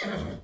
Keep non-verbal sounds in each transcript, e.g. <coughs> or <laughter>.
Thank <laughs> you.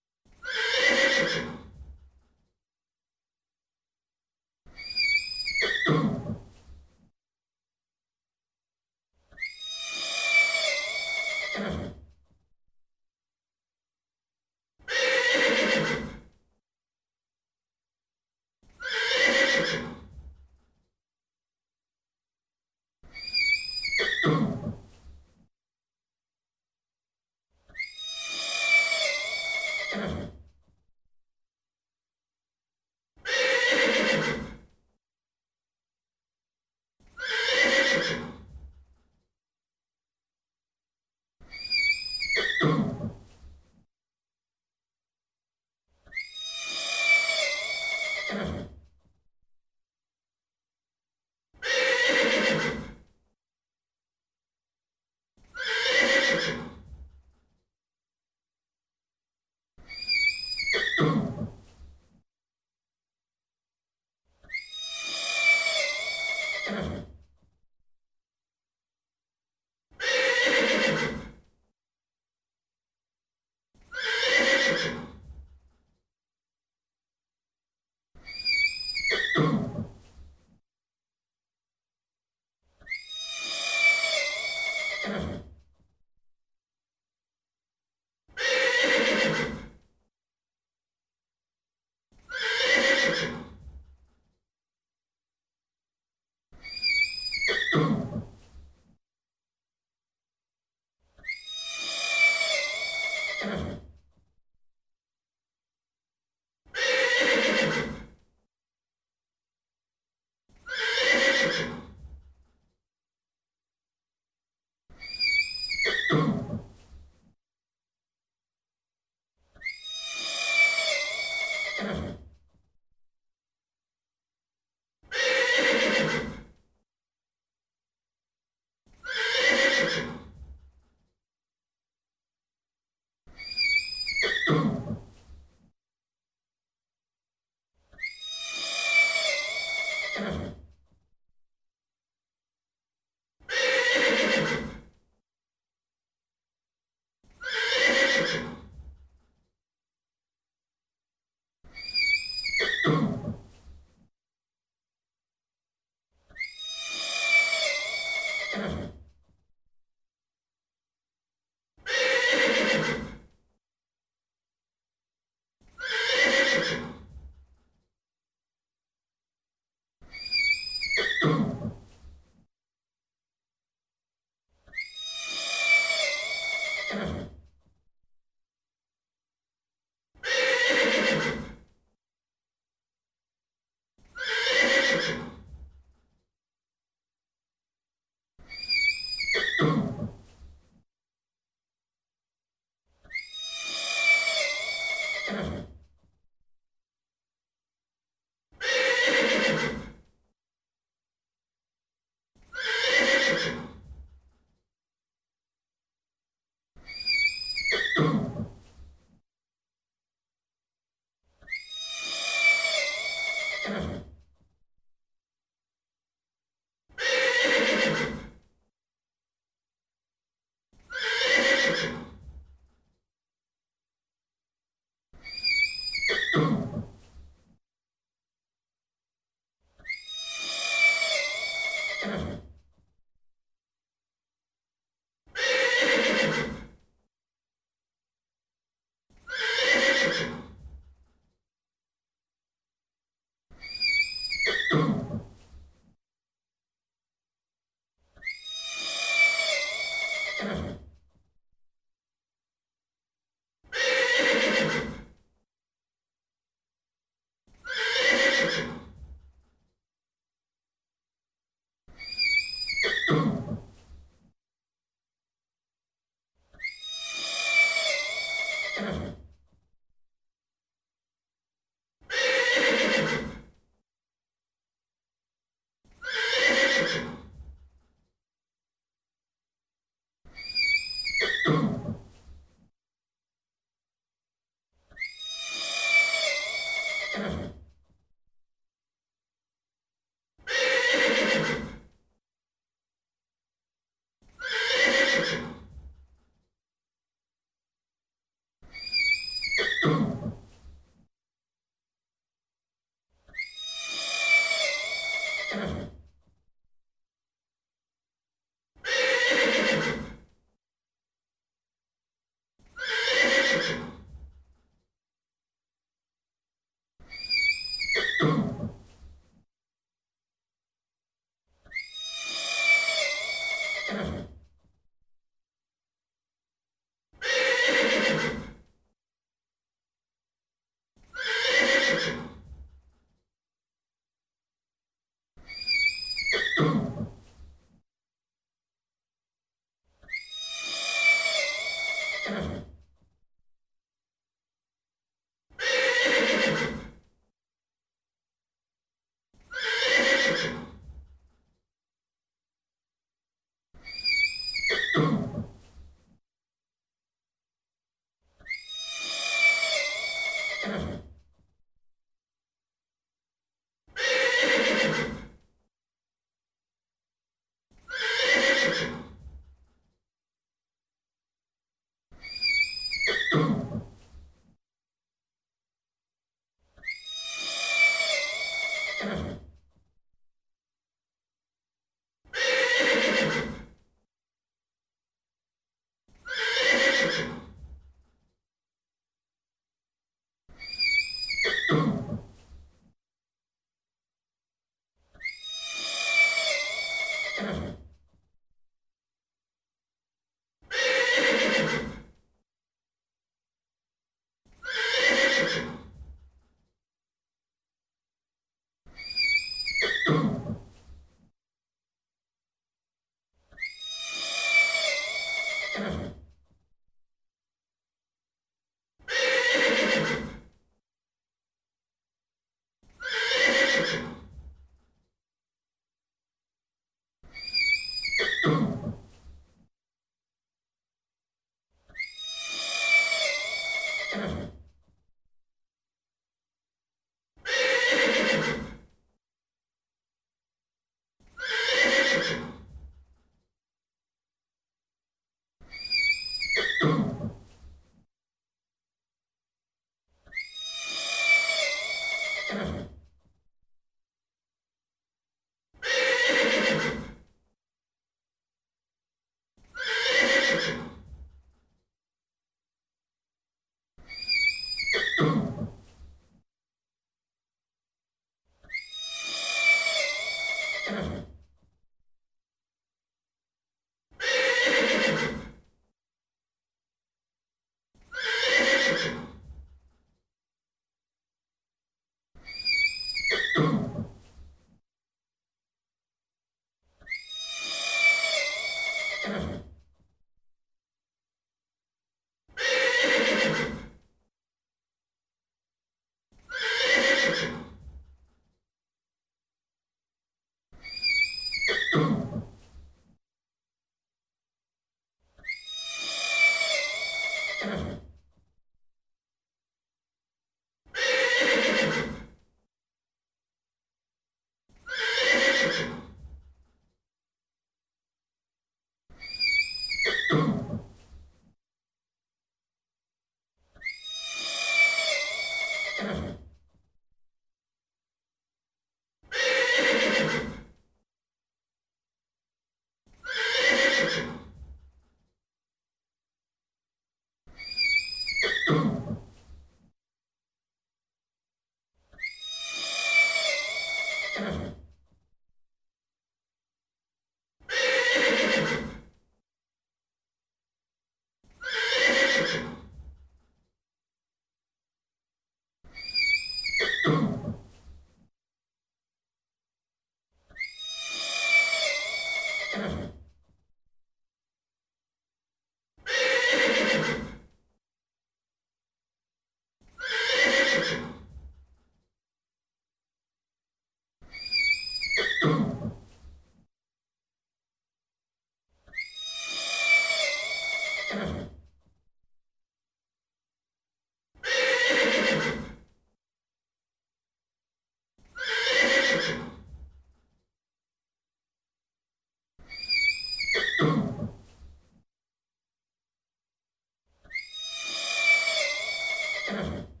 Thank <clears throat> you.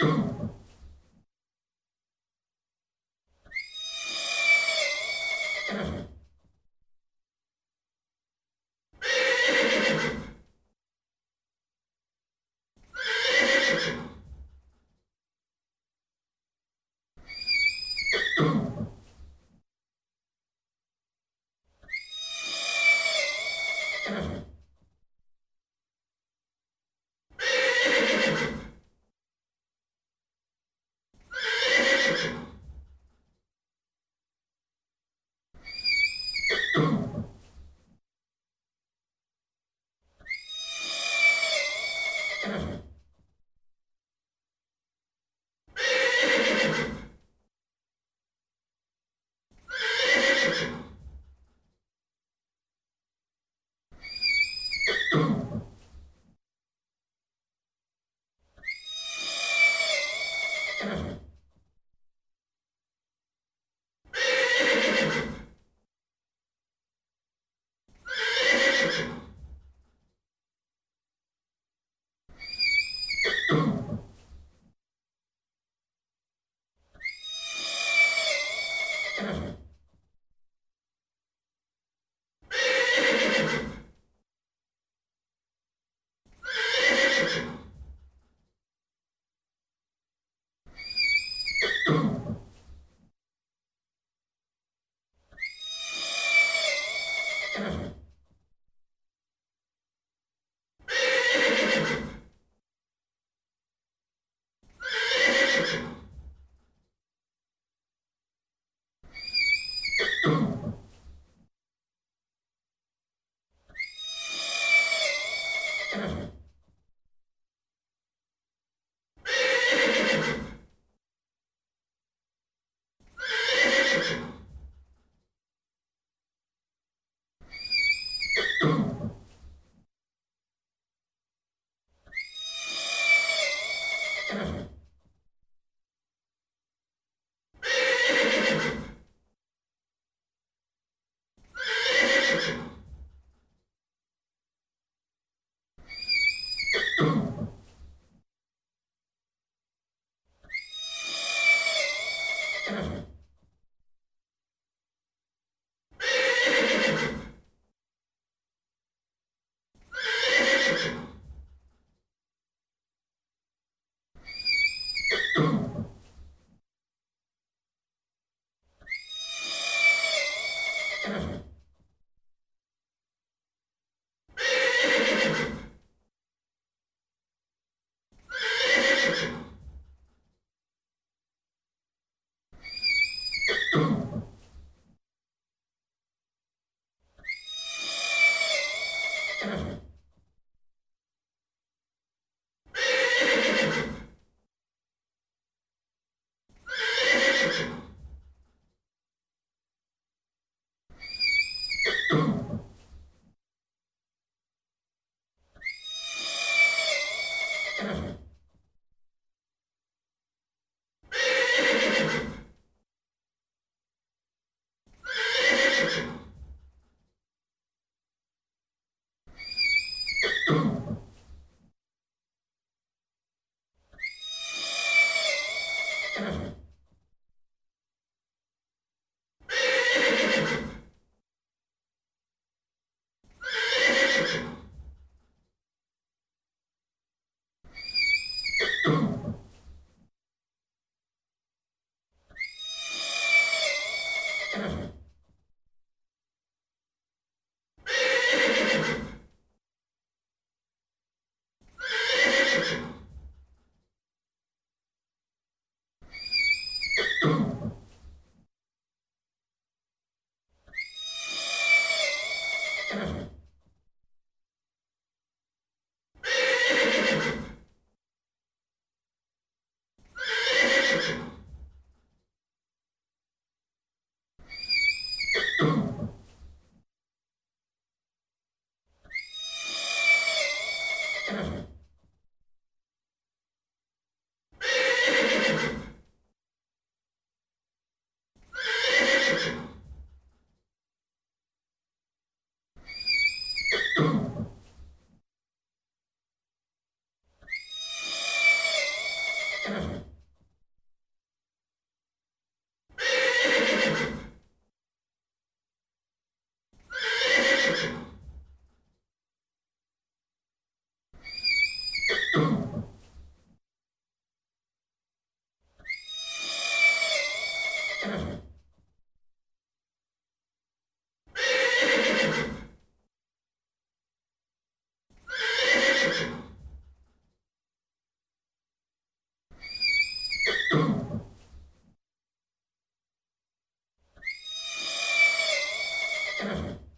Thank you. <coughs> Thank <clears throat> you.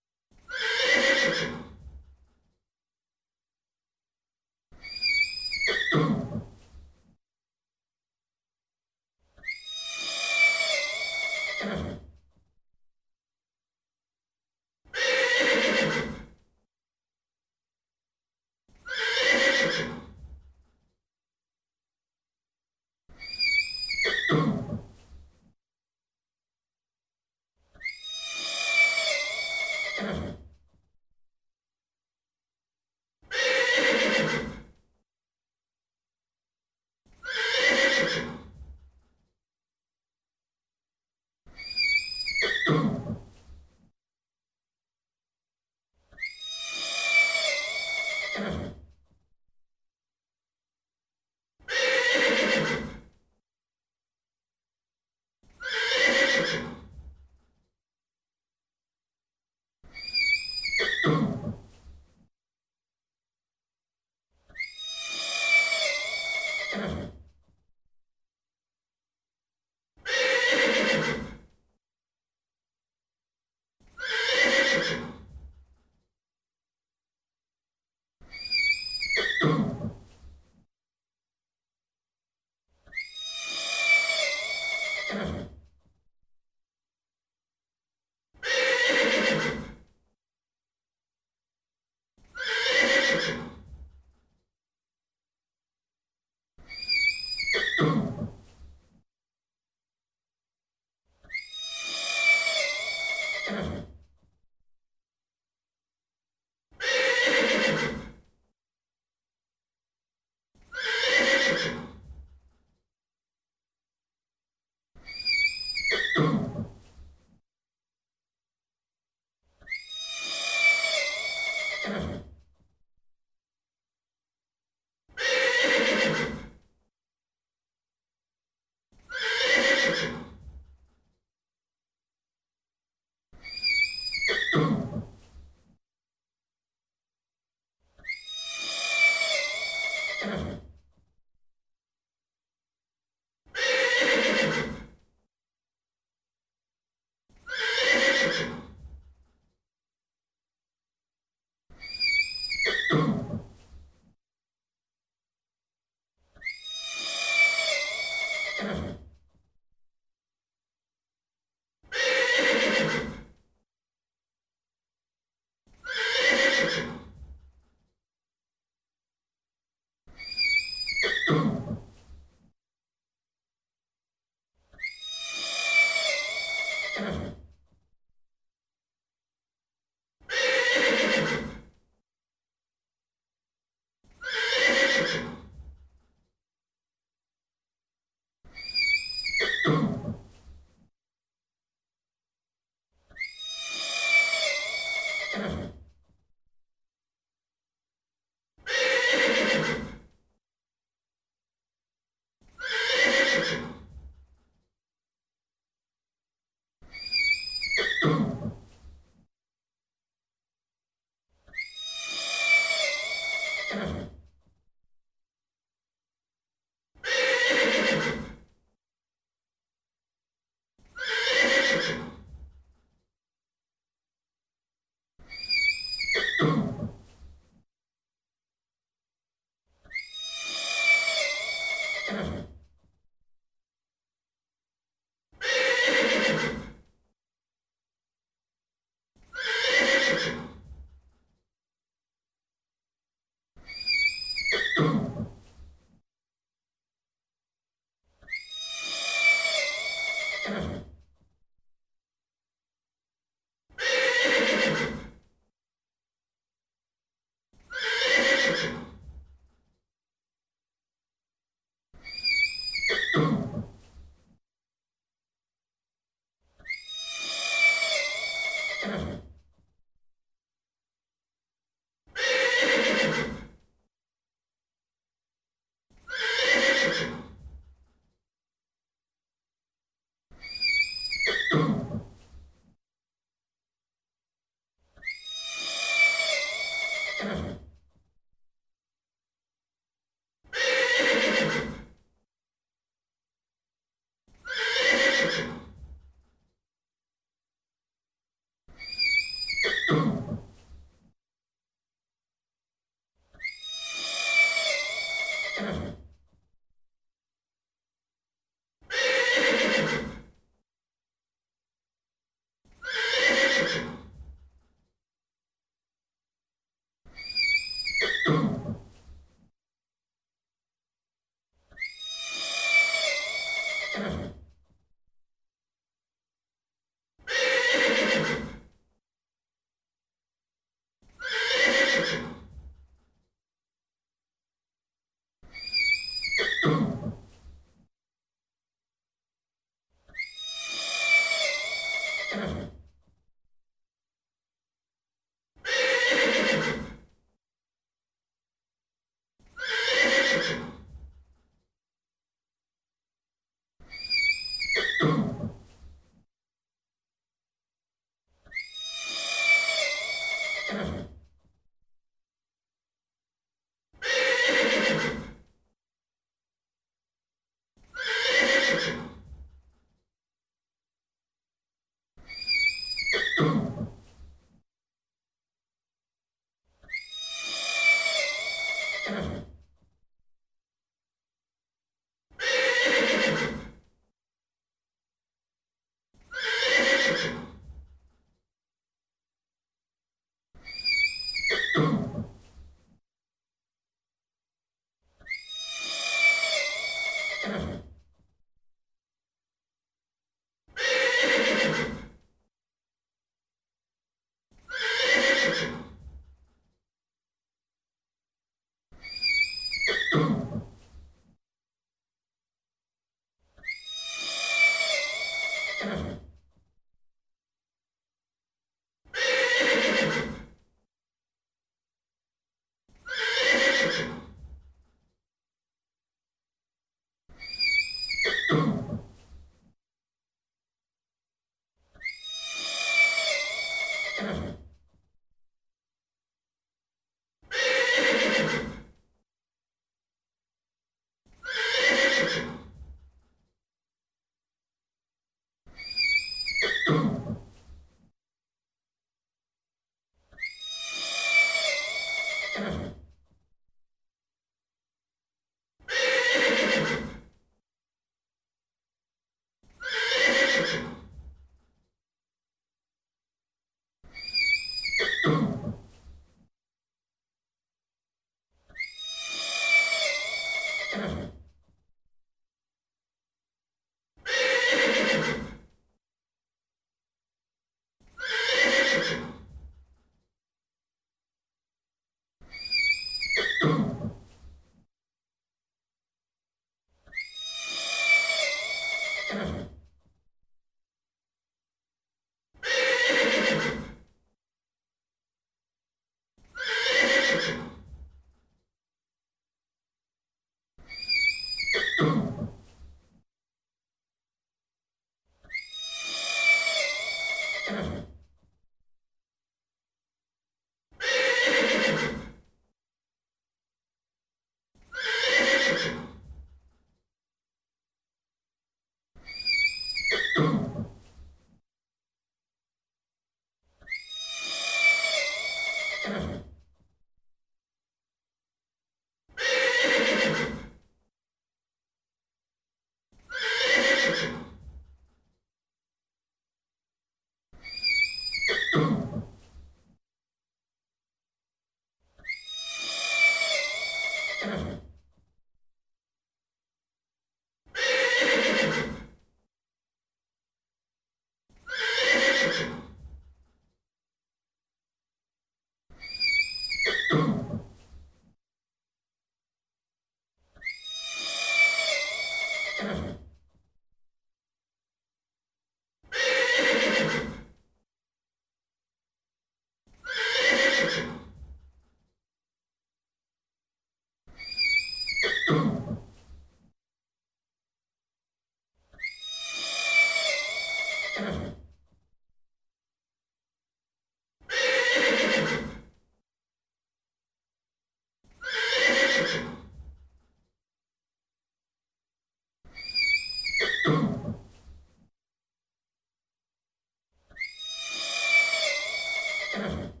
you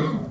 Então,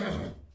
Thank you.